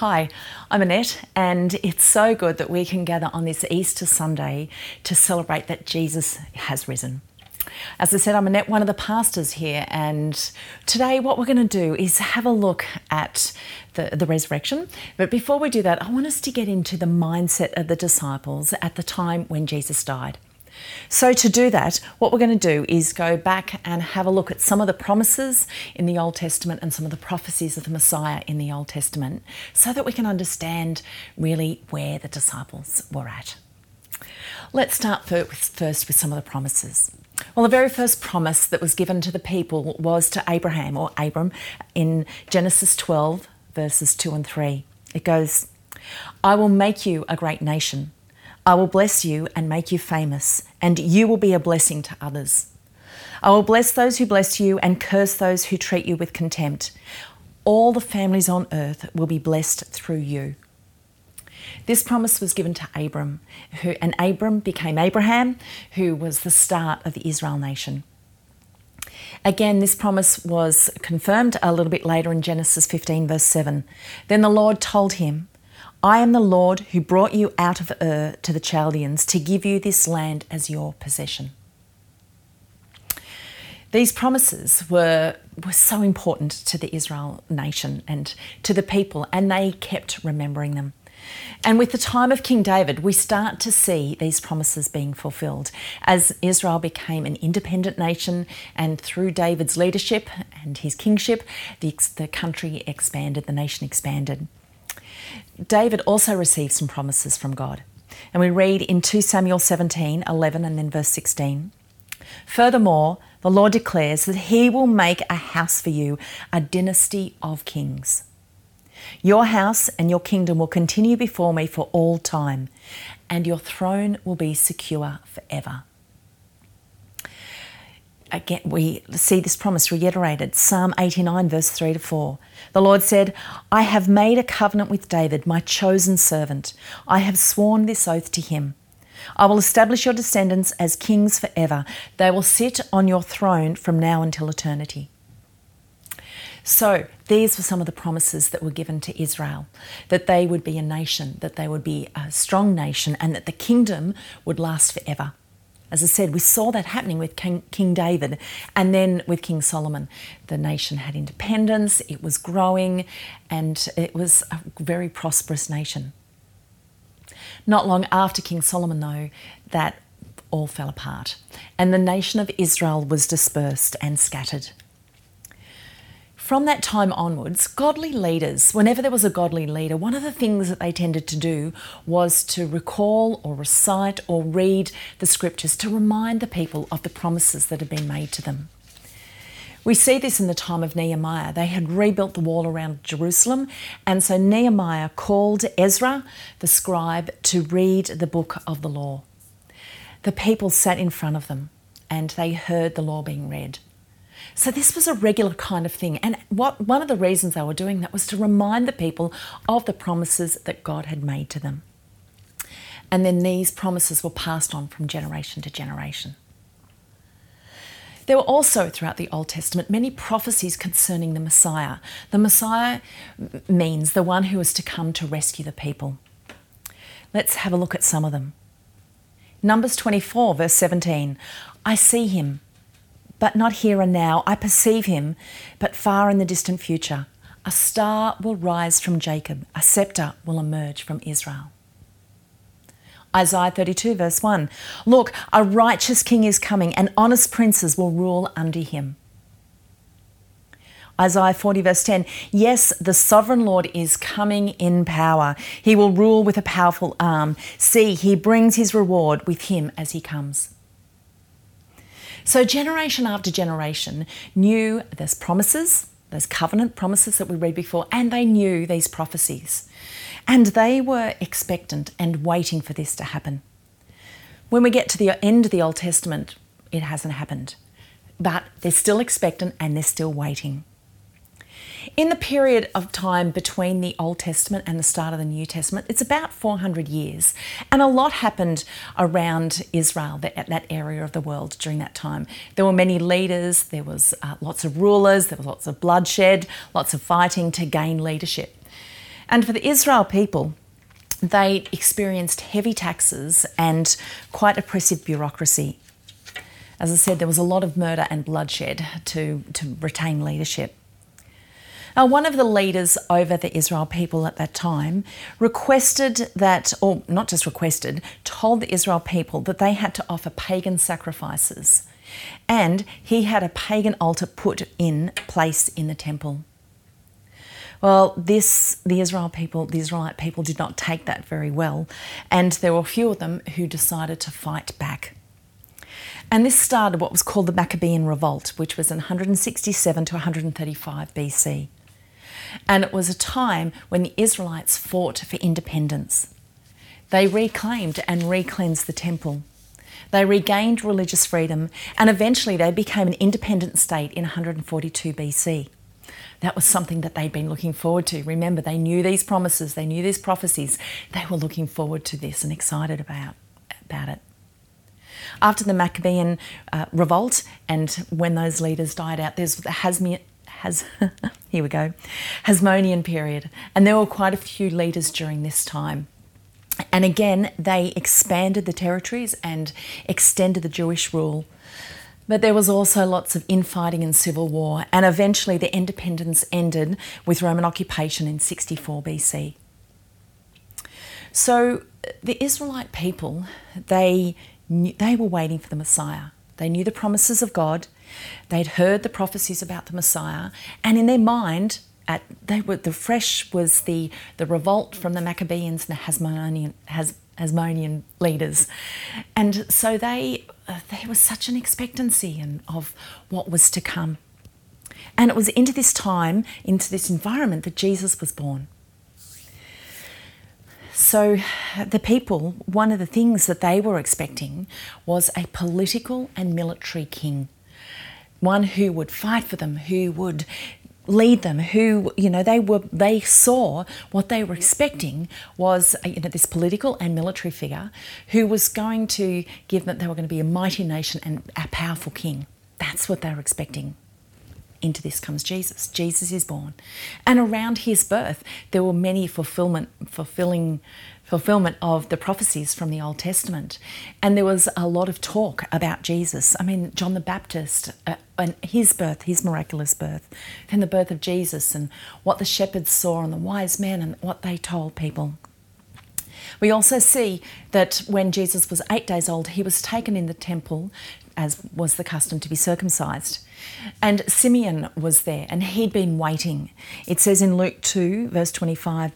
Hi, I'm Annette, and it's so good that we can gather on this Easter Sunday to celebrate that Jesus has risen. As I said, I'm Annette, one of the pastors here, and today what we're going to do is have a look at the, the resurrection. But before we do that, I want us to get into the mindset of the disciples at the time when Jesus died. So, to do that, what we're going to do is go back and have a look at some of the promises in the Old Testament and some of the prophecies of the Messiah in the Old Testament so that we can understand really where the disciples were at. Let's start first with some of the promises. Well, the very first promise that was given to the people was to Abraham or Abram in Genesis 12, verses 2 and 3. It goes, I will make you a great nation. I will bless you and make you famous, and you will be a blessing to others. I will bless those who bless you and curse those who treat you with contempt. All the families on earth will be blessed through you. This promise was given to Abram, who, and Abram became Abraham, who was the start of the Israel nation. Again, this promise was confirmed a little bit later in Genesis 15, verse 7. Then the Lord told him, I am the Lord who brought you out of Ur to the Chaldeans to give you this land as your possession. These promises were, were so important to the Israel nation and to the people, and they kept remembering them. And with the time of King David, we start to see these promises being fulfilled as Israel became an independent nation, and through David's leadership and his kingship, the, the country expanded, the nation expanded. David also received some promises from God. And we read in 2 Samuel 17, 11, and then verse 16. Furthermore, the Lord declares that He will make a house for you, a dynasty of kings. Your house and your kingdom will continue before me for all time, and your throne will be secure forever again, we see this promise reiterated. Psalm 89, verse 3 to 4. The Lord said, I have made a covenant with David, my chosen servant. I have sworn this oath to him. I will establish your descendants as kings forever. They will sit on your throne from now until eternity. So, these were some of the promises that were given to Israel that they would be a nation, that they would be a strong nation, and that the kingdom would last forever. As I said, we saw that happening with King, King, David and then with King Solomon. The nation had independence, it was growing, and it was a very prosperous nation. Not long after King Solomon, though, that all fell apart, and the nation of Israel was dispersed and scattered. From that time onwards, godly leaders, whenever there was a godly leader, one of the things that they tended to do was to recall or recite or read the scriptures to remind the people of the promises that had been made to them. We see this in the time of Nehemiah. They had rebuilt the wall around Jerusalem, and so Nehemiah called Ezra, the scribe, to read the book of the law. The people sat in front of them and they heard the law being read. So this was a regular kind of thing. And what one of the reasons they were doing that was to remind the people of the promises that God had made to them. And then these promises were passed on from generation to generation. There were also throughout the Old Testament many prophecies concerning the Messiah. The Messiah means the one who is to come to rescue the people. Let's have a look at some of them. Numbers 24, verse 17 I see him but not here and now. I perceive him, but far in the distant future. A star will rise from Jacob, a scepter will emerge from Israel. Isaiah 32, verse 1 Look, a righteous king is coming, and honest princes will rule under him. Isaiah 40, verse 10 Yes, the sovereign Lord is coming in power. He will rule with a powerful arm. See, he brings his reward with him as he comes. So, generation after generation knew those promises, those covenant promises that we read before, and they knew these prophecies. And they were expectant and waiting for this to happen. When we get to the end of the Old Testament, it hasn't happened. But they're still expectant and they're still waiting. In the period of time between the Old Testament and the start of the New Testament, it's about 400 years. And a lot happened around Israel, that, that area of the world during that time. There were many leaders, there was uh, lots of rulers, there was lots of bloodshed, lots of fighting to gain leadership. And for the Israel people, they experienced heavy taxes and quite oppressive bureaucracy. As I said, there was a lot of murder and bloodshed to, to retain leadership. Now, one of the leaders over the Israel people at that time requested that, or not just requested, told the Israel people that they had to offer pagan sacrifices. And he had a pagan altar put in place in the temple. Well, this the Israel people, the Israelite people did not take that very well, and there were a few of them who decided to fight back. And this started what was called the Maccabean Revolt, which was in 167 to 135 BC. And it was a time when the Israelites fought for independence. They reclaimed and recleansed the temple. They regained religious freedom and eventually they became an independent state in 142 BC. That was something that they'd been looking forward to. Remember, they knew these promises, they knew these prophecies. They were looking forward to this and excited about, about it. After the Maccabean uh, revolt and when those leaders died out, there's the Hasmi- has here we go Hasmonean period, and there were quite a few leaders during this time. And again, they expanded the territories and extended the Jewish rule. But there was also lots of infighting and civil war, and eventually the independence ended with Roman occupation in 64 BC. So the Israelite people, they, knew, they were waiting for the Messiah. They knew the promises of God, They'd heard the prophecies about the Messiah, and in their mind, at, they were the fresh was the the revolt from the Maccabees and the Hasmonean Has, Hasmonean leaders, and so they uh, there was such an expectancy and of what was to come, and it was into this time, into this environment that Jesus was born. So, the people, one of the things that they were expecting was a political and military king one who would fight for them, who would lead them who you know they were they saw what they were expecting was uh, you know this political and military figure who was going to give them they were going to be a mighty nation and a powerful king. That's what they were expecting. Into this comes Jesus. Jesus is born. And around his birth there were many fulfillment fulfilling fulfillment of the prophecies from the Old Testament. And there was a lot of talk about Jesus. I mean, John the Baptist uh, and his birth, his miraculous birth, then the birth of Jesus and what the shepherds saw and the wise men and what they told people. We also see that when Jesus was eight days old, he was taken in the temple, as was the custom, to be circumcised. And Simeon was there and he'd been waiting. It says in Luke 2, verse 25,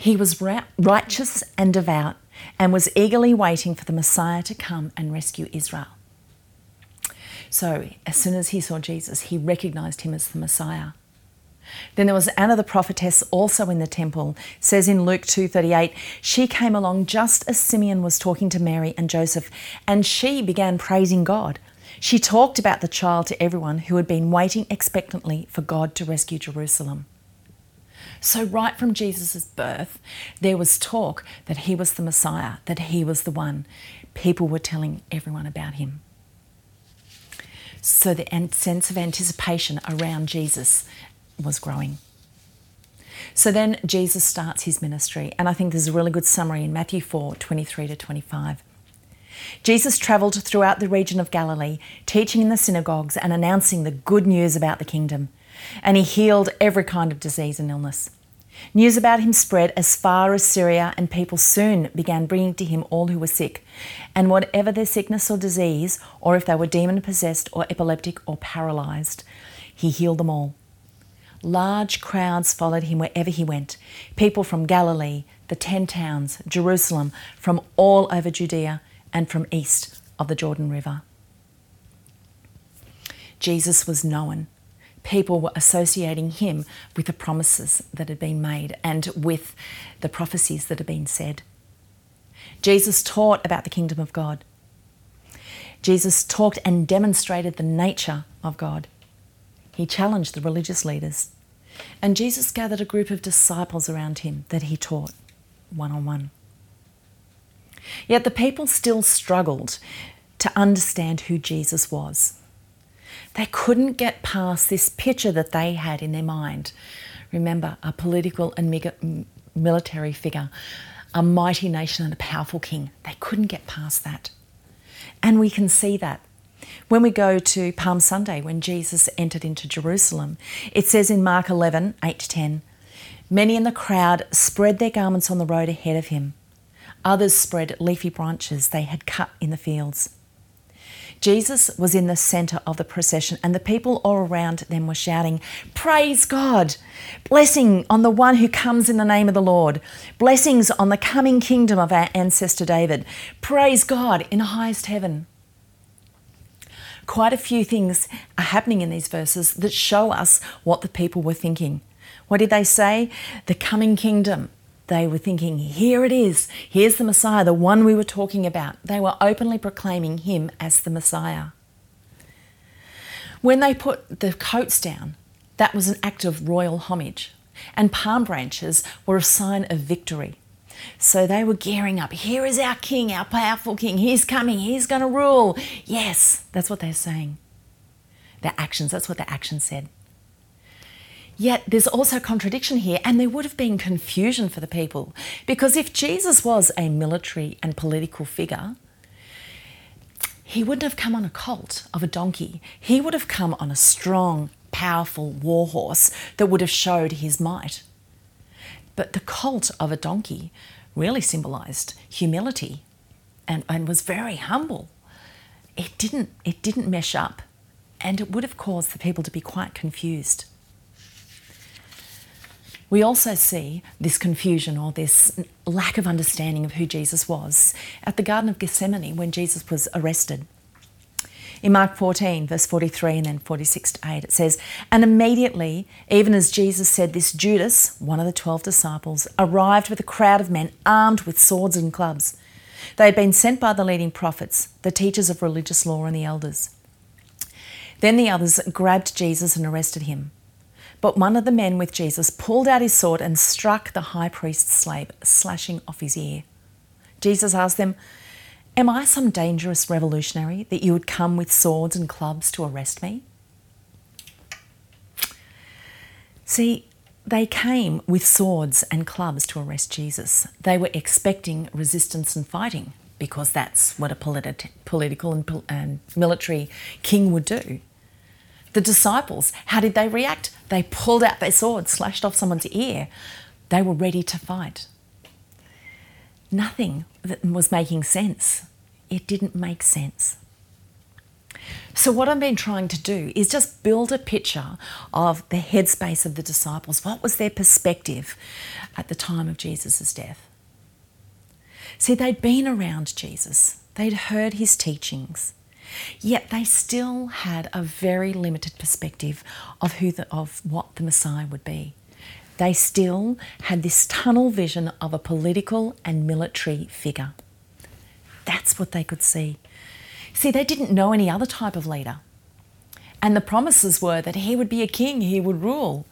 he was righteous and devout and was eagerly waiting for the Messiah to come and rescue Israel. So, as soon as he saw Jesus, he recognized him as the Messiah. Then there was Anna the prophetess also in the temple. Says in Luke 2:38, she came along just as Simeon was talking to Mary and Joseph, and she began praising God. She talked about the child to everyone who had been waiting expectantly for God to rescue Jerusalem. So, right from Jesus' birth, there was talk that he was the Messiah, that he was the one. People were telling everyone about him. So, the sense of anticipation around Jesus was growing. So then Jesus starts his ministry, and I think there's a really good summary in Matthew 4 23 to 25. Jesus travelled throughout the region of Galilee, teaching in the synagogues and announcing the good news about the kingdom and he healed every kind of disease and illness. News about him spread as far as Syria, and people soon began bringing to him all who were sick, and whatever their sickness or disease, or if they were demon possessed or epileptic or paralyzed, he healed them all. Large crowds followed him wherever he went people from Galilee, the ten towns, Jerusalem, from all over Judea, and from east of the Jordan River. Jesus was known people were associating him with the promises that had been made and with the prophecies that had been said. Jesus taught about the kingdom of God. Jesus talked and demonstrated the nature of God. He challenged the religious leaders. And Jesus gathered a group of disciples around him that he taught one on one. Yet the people still struggled to understand who Jesus was. They couldn't get past this picture that they had in their mind. Remember, a political and military figure, a mighty nation and a powerful king. They couldn't get past that. And we can see that. When we go to Palm Sunday, when Jesus entered into Jerusalem, it says in Mark 11, 8 to 10, Many in the crowd spread their garments on the road ahead of him. Others spread leafy branches they had cut in the fields. Jesus was in the centre of the procession, and the people all around them were shouting, Praise God! Blessing on the one who comes in the name of the Lord. Blessings on the coming kingdom of our ancestor David. Praise God in highest heaven. Quite a few things are happening in these verses that show us what the people were thinking. What did they say? The coming kingdom. They were thinking, here it is. Here's the Messiah, the one we were talking about. They were openly proclaiming him as the Messiah. When they put the coats down, that was an act of royal homage, and palm branches were a sign of victory. So they were gearing up. Here is our king, our powerful king. He's coming. He's going to rule. Yes, that's what they're saying. Their actions, that's what their actions said. Yet there's also contradiction here, and there would have been confusion for the people. Because if Jesus was a military and political figure, he wouldn't have come on a colt of a donkey. He would have come on a strong, powerful war horse that would have showed his might. But the colt of a donkey really symbolized humility and, and was very humble. It didn't, it didn't mesh up, and it would have caused the people to be quite confused. We also see this confusion or this lack of understanding of who Jesus was at the Garden of Gethsemane when Jesus was arrested. In Mark 14, verse 43 and then 46 to 8, it says, And immediately, even as Jesus said this, Judas, one of the twelve disciples, arrived with a crowd of men armed with swords and clubs. They had been sent by the leading prophets, the teachers of religious law, and the elders. Then the others grabbed Jesus and arrested him. But one of the men with Jesus pulled out his sword and struck the high priest's slave, slashing off his ear. Jesus asked them, Am I some dangerous revolutionary that you would come with swords and clubs to arrest me? See, they came with swords and clubs to arrest Jesus. They were expecting resistance and fighting because that's what a politi- political and, and military king would do. The disciples, how did they react? They pulled out their swords, slashed off someone's ear. They were ready to fight. Nothing was making sense. It didn't make sense. So, what I've been trying to do is just build a picture of the headspace of the disciples. What was their perspective at the time of Jesus' death? See, they'd been around Jesus, they'd heard his teachings, Yet they still had a very limited perspective of who the, of what the Messiah would be. They still had this tunnel vision of a political and military figure. That's what they could see. See, they didn't know any other type of leader. And the promises were that he would be a king, he would rule.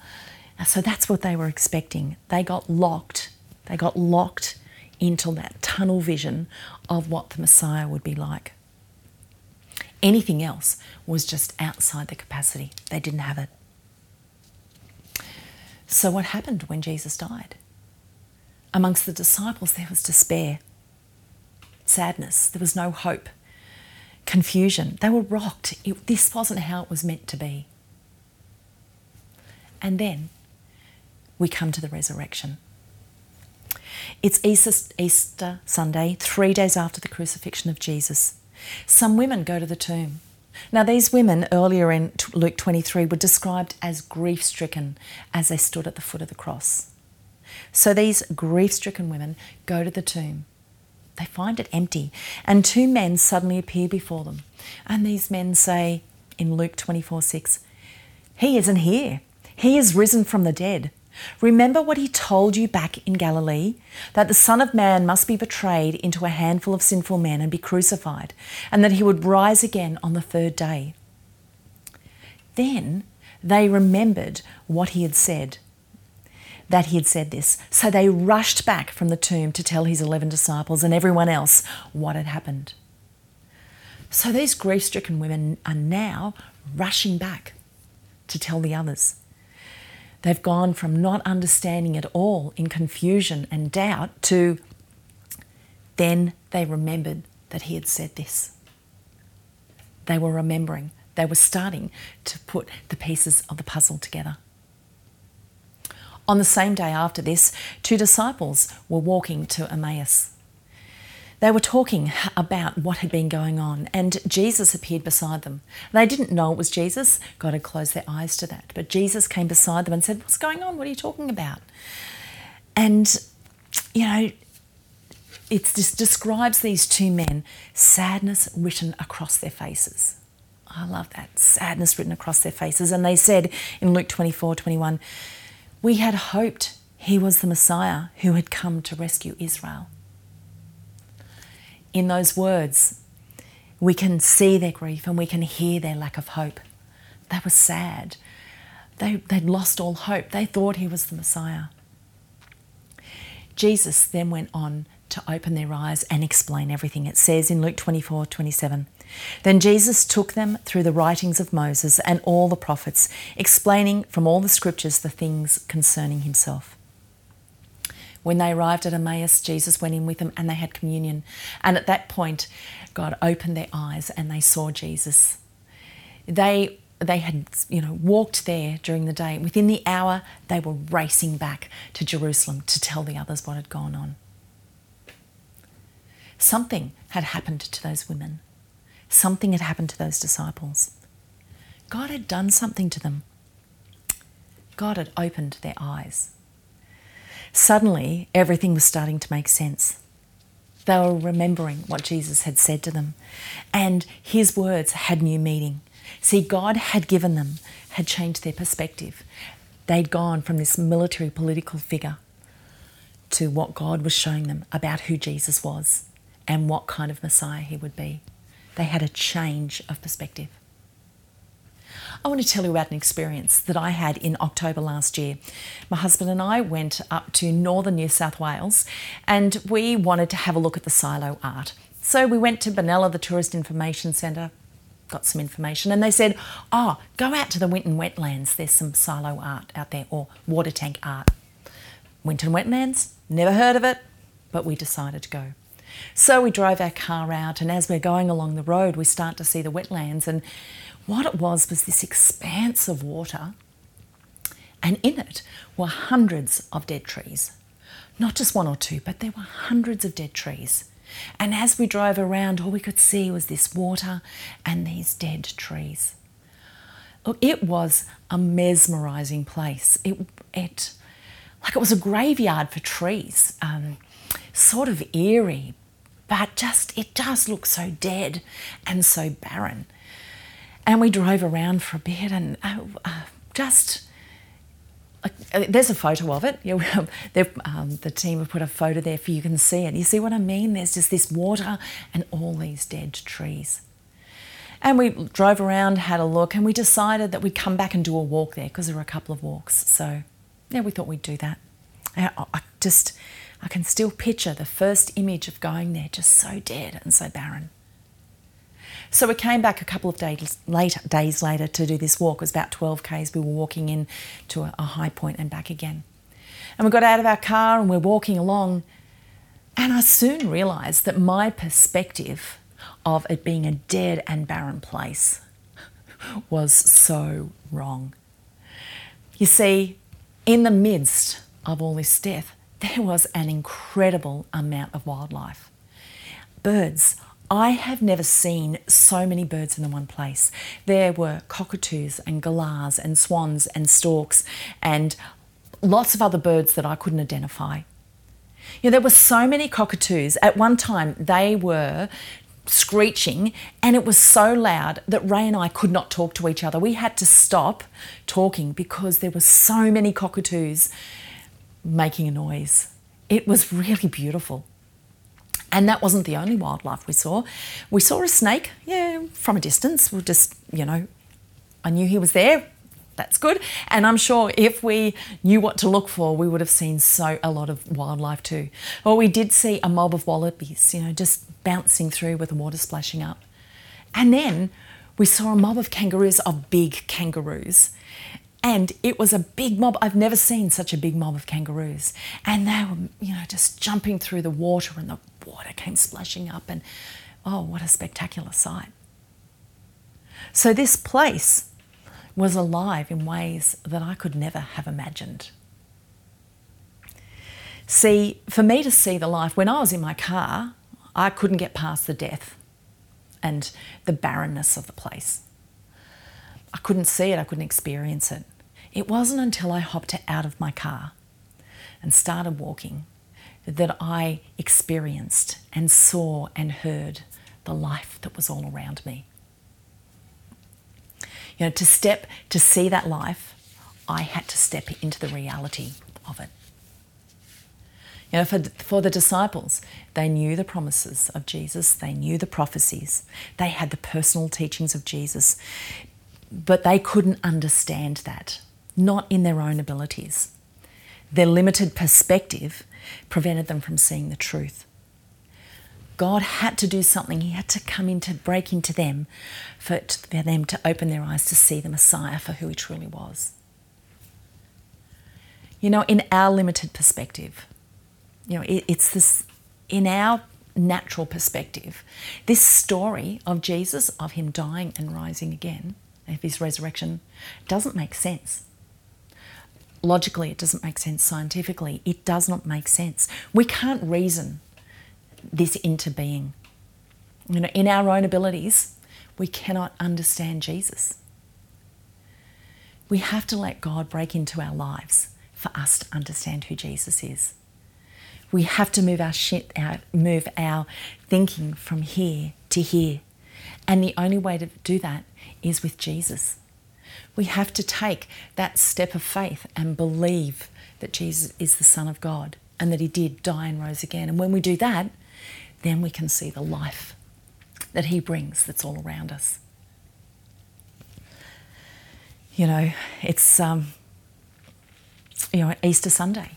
So that's what they were expecting. They got locked. They got locked into that tunnel vision of what the Messiah would be like. Anything else was just outside their capacity. They didn't have it. So, what happened when Jesus died? Amongst the disciples, there was despair, sadness, there was no hope, confusion. They were rocked. It, this wasn't how it was meant to be. And then we come to the resurrection. It's Easter, Easter Sunday, three days after the crucifixion of Jesus. Some women go to the tomb. Now, these women earlier in Luke 23 were described as grief stricken as they stood at the foot of the cross. So these grief stricken women go to the tomb. They find it empty, and two men suddenly appear before them. And these men say in Luke 24 6, He isn't here. He is risen from the dead. Remember what he told you back in Galilee that the Son of Man must be betrayed into a handful of sinful men and be crucified, and that he would rise again on the third day. Then they remembered what he had said, that he had said this. So they rushed back from the tomb to tell his 11 disciples and everyone else what had happened. So these grief stricken women are now rushing back to tell the others. They've gone from not understanding at all in confusion and doubt to then they remembered that he had said this. They were remembering, they were starting to put the pieces of the puzzle together. On the same day after this, two disciples were walking to Emmaus. They were talking about what had been going on, and Jesus appeared beside them. They didn't know it was Jesus. God had closed their eyes to that. But Jesus came beside them and said, What's going on? What are you talking about? And, you know, it just describes these two men, sadness written across their faces. I love that, sadness written across their faces. And they said in Luke 24 21, We had hoped he was the Messiah who had come to rescue Israel in those words, we can see their grief and we can hear their lack of hope. They were sad. They, they'd lost all hope. They thought he was the Messiah. Jesus then went on to open their eyes and explain everything. It says in Luke 24 27. Then Jesus took them through the writings of Moses and all the prophets, explaining from all the scriptures the things concerning himself. When they arrived at Emmaus, Jesus went in with them and they had communion. And at that point, God opened their eyes and they saw Jesus. They they had you know walked there during the day. Within the hour, they were racing back to Jerusalem to tell the others what had gone on. Something had happened to those women. Something had happened to those disciples. God had done something to them. God had opened their eyes. Suddenly, everything was starting to make sense. They were remembering what Jesus had said to them, and his words had new meaning. See, God had given them, had changed their perspective. They'd gone from this military political figure to what God was showing them about who Jesus was and what kind of Messiah he would be. They had a change of perspective. I want to tell you about an experience that I had in October last year. My husband and I went up to northern New South Wales and we wanted to have a look at the silo art. So we went to Benalla, the Tourist Information Centre, got some information, and they said, Oh, go out to the Winton Wetlands, there's some silo art out there, or water tank art. Winton Wetlands, never heard of it, but we decided to go. So we drove our car out, and as we're going along the road, we start to see the wetlands, and what it was was this expanse of water, and in it were hundreds of dead trees. Not just one or two, but there were hundreds of dead trees. And as we drove around, all we could see was this water and these dead trees. It was a mesmerising place. It, it, like it was a graveyard for trees, um, sort of eerie, but just it does look so dead and so barren. And we drove around for a bit and uh, uh, just. Uh, there's a photo of it. Yeah, um, the team have put a photo there for you can see it. You see what I mean? There's just this water and all these dead trees. And we drove around, had a look, and we decided that we'd come back and do a walk there because there were a couple of walks. So, yeah, we thought we'd do that. I, I just, I can still picture the first image of going there, just so dead and so barren. So we came back a couple of days later, days later to do this walk. It was about 12 k's. We were walking in to a, a high point and back again. And we got out of our car and we're walking along. And I soon realised that my perspective of it being a dead and barren place was so wrong. You see, in the midst of all this death, there was an incredible amount of wildlife. Birds I have never seen so many birds in the one place. There were cockatoos and galahs and swans and storks and lots of other birds that I couldn't identify. You know, there were so many cockatoos. At one time, they were screeching and it was so loud that Ray and I could not talk to each other. We had to stop talking because there were so many cockatoos making a noise. It was really beautiful. And that wasn't the only wildlife we saw. We saw a snake, yeah, from a distance. We just, you know, I knew he was there. That's good. And I'm sure if we knew what to look for, we would have seen so a lot of wildlife too. Well, we did see a mob of wallabies, you know, just bouncing through with the water splashing up. And then we saw a mob of kangaroos, of big kangaroos. And it was a big mob. I've never seen such a big mob of kangaroos. And they were, you know, just jumping through the water and the water came splashing up. And oh, what a spectacular sight. So this place was alive in ways that I could never have imagined. See, for me to see the life, when I was in my car, I couldn't get past the death and the barrenness of the place. I couldn't see it, I couldn't experience it. It wasn't until I hopped out of my car and started walking that I experienced and saw and heard the life that was all around me. You know, to step, to see that life, I had to step into the reality of it. You know, for, for the disciples, they knew the promises of Jesus, they knew the prophecies, they had the personal teachings of Jesus, but they couldn't understand that, not in their own abilities. Their limited perspective prevented them from seeing the truth. God had to do something. He had to come in to break into them for, them to open their eyes to see the Messiah for who he truly was. You know, in our limited perspective, you know, it, it's this, in our natural perspective, this story of Jesus, of him dying and rising again, of his resurrection, doesn't make sense. Logically, it doesn't make sense. Scientifically, it does not make sense. We can't reason this into being. You know, in our own abilities, we cannot understand Jesus. We have to let God break into our lives for us to understand who Jesus is. We have to move our shit out, move our thinking from here to here. And the only way to do that is with Jesus. We have to take that step of faith and believe that Jesus is the Son of God and that He did die and rose again. And when we do that, then we can see the life that He brings that's all around us. You know, it's um, you know Easter Sunday.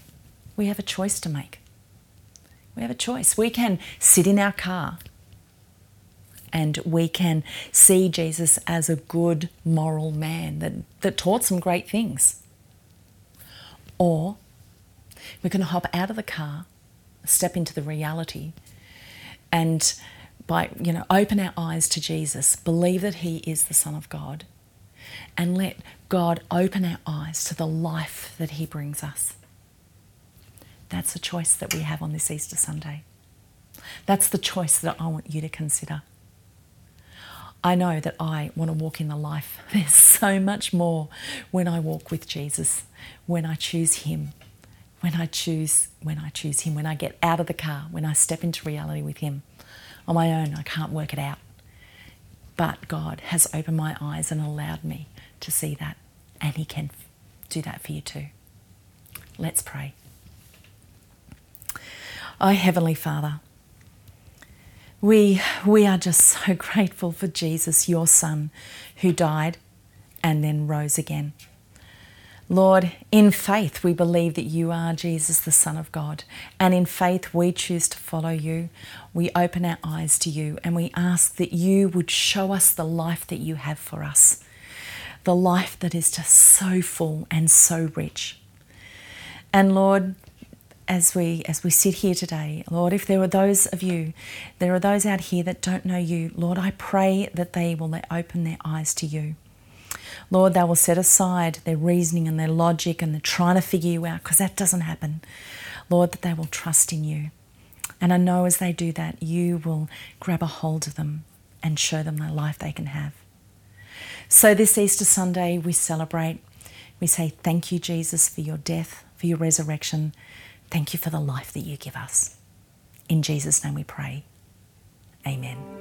We have a choice to make. We have a choice. We can sit in our car and we can see Jesus as a good moral man that, that taught some great things. Or we can hop out of the car, step into the reality, and by you know open our eyes to Jesus, believe that he is the Son of God, and let God open our eyes to the life that he brings us. That's a choice that we have on this Easter Sunday. That's the choice that I want you to consider. I know that I want to walk in the life. There's so much more when I walk with Jesus, when I choose Him, when I choose when I choose Him, when I get out of the car, when I step into reality with Him. On my own, I can't work it out. But God has opened my eyes and allowed me to see that, and He can do that for you too. Let's pray. Oh, Heavenly Father, we, we are just so grateful for Jesus, your Son, who died and then rose again. Lord, in faith, we believe that you are Jesus, the Son of God. And in faith, we choose to follow you. We open our eyes to you and we ask that you would show us the life that you have for us, the life that is just so full and so rich. And Lord, as we as we sit here today, Lord, if there are those of you, there are those out here that don't know you, Lord, I pray that they will open their eyes to you. Lord, they will set aside their reasoning and their logic and they're trying to figure you out because that doesn't happen. Lord, that they will trust in you. And I know as they do that, you will grab a hold of them and show them the life they can have. So this Easter Sunday, we celebrate. We say, Thank you, Jesus, for your death, for your resurrection Thank you for the life that you give us. In Jesus' name we pray. Amen.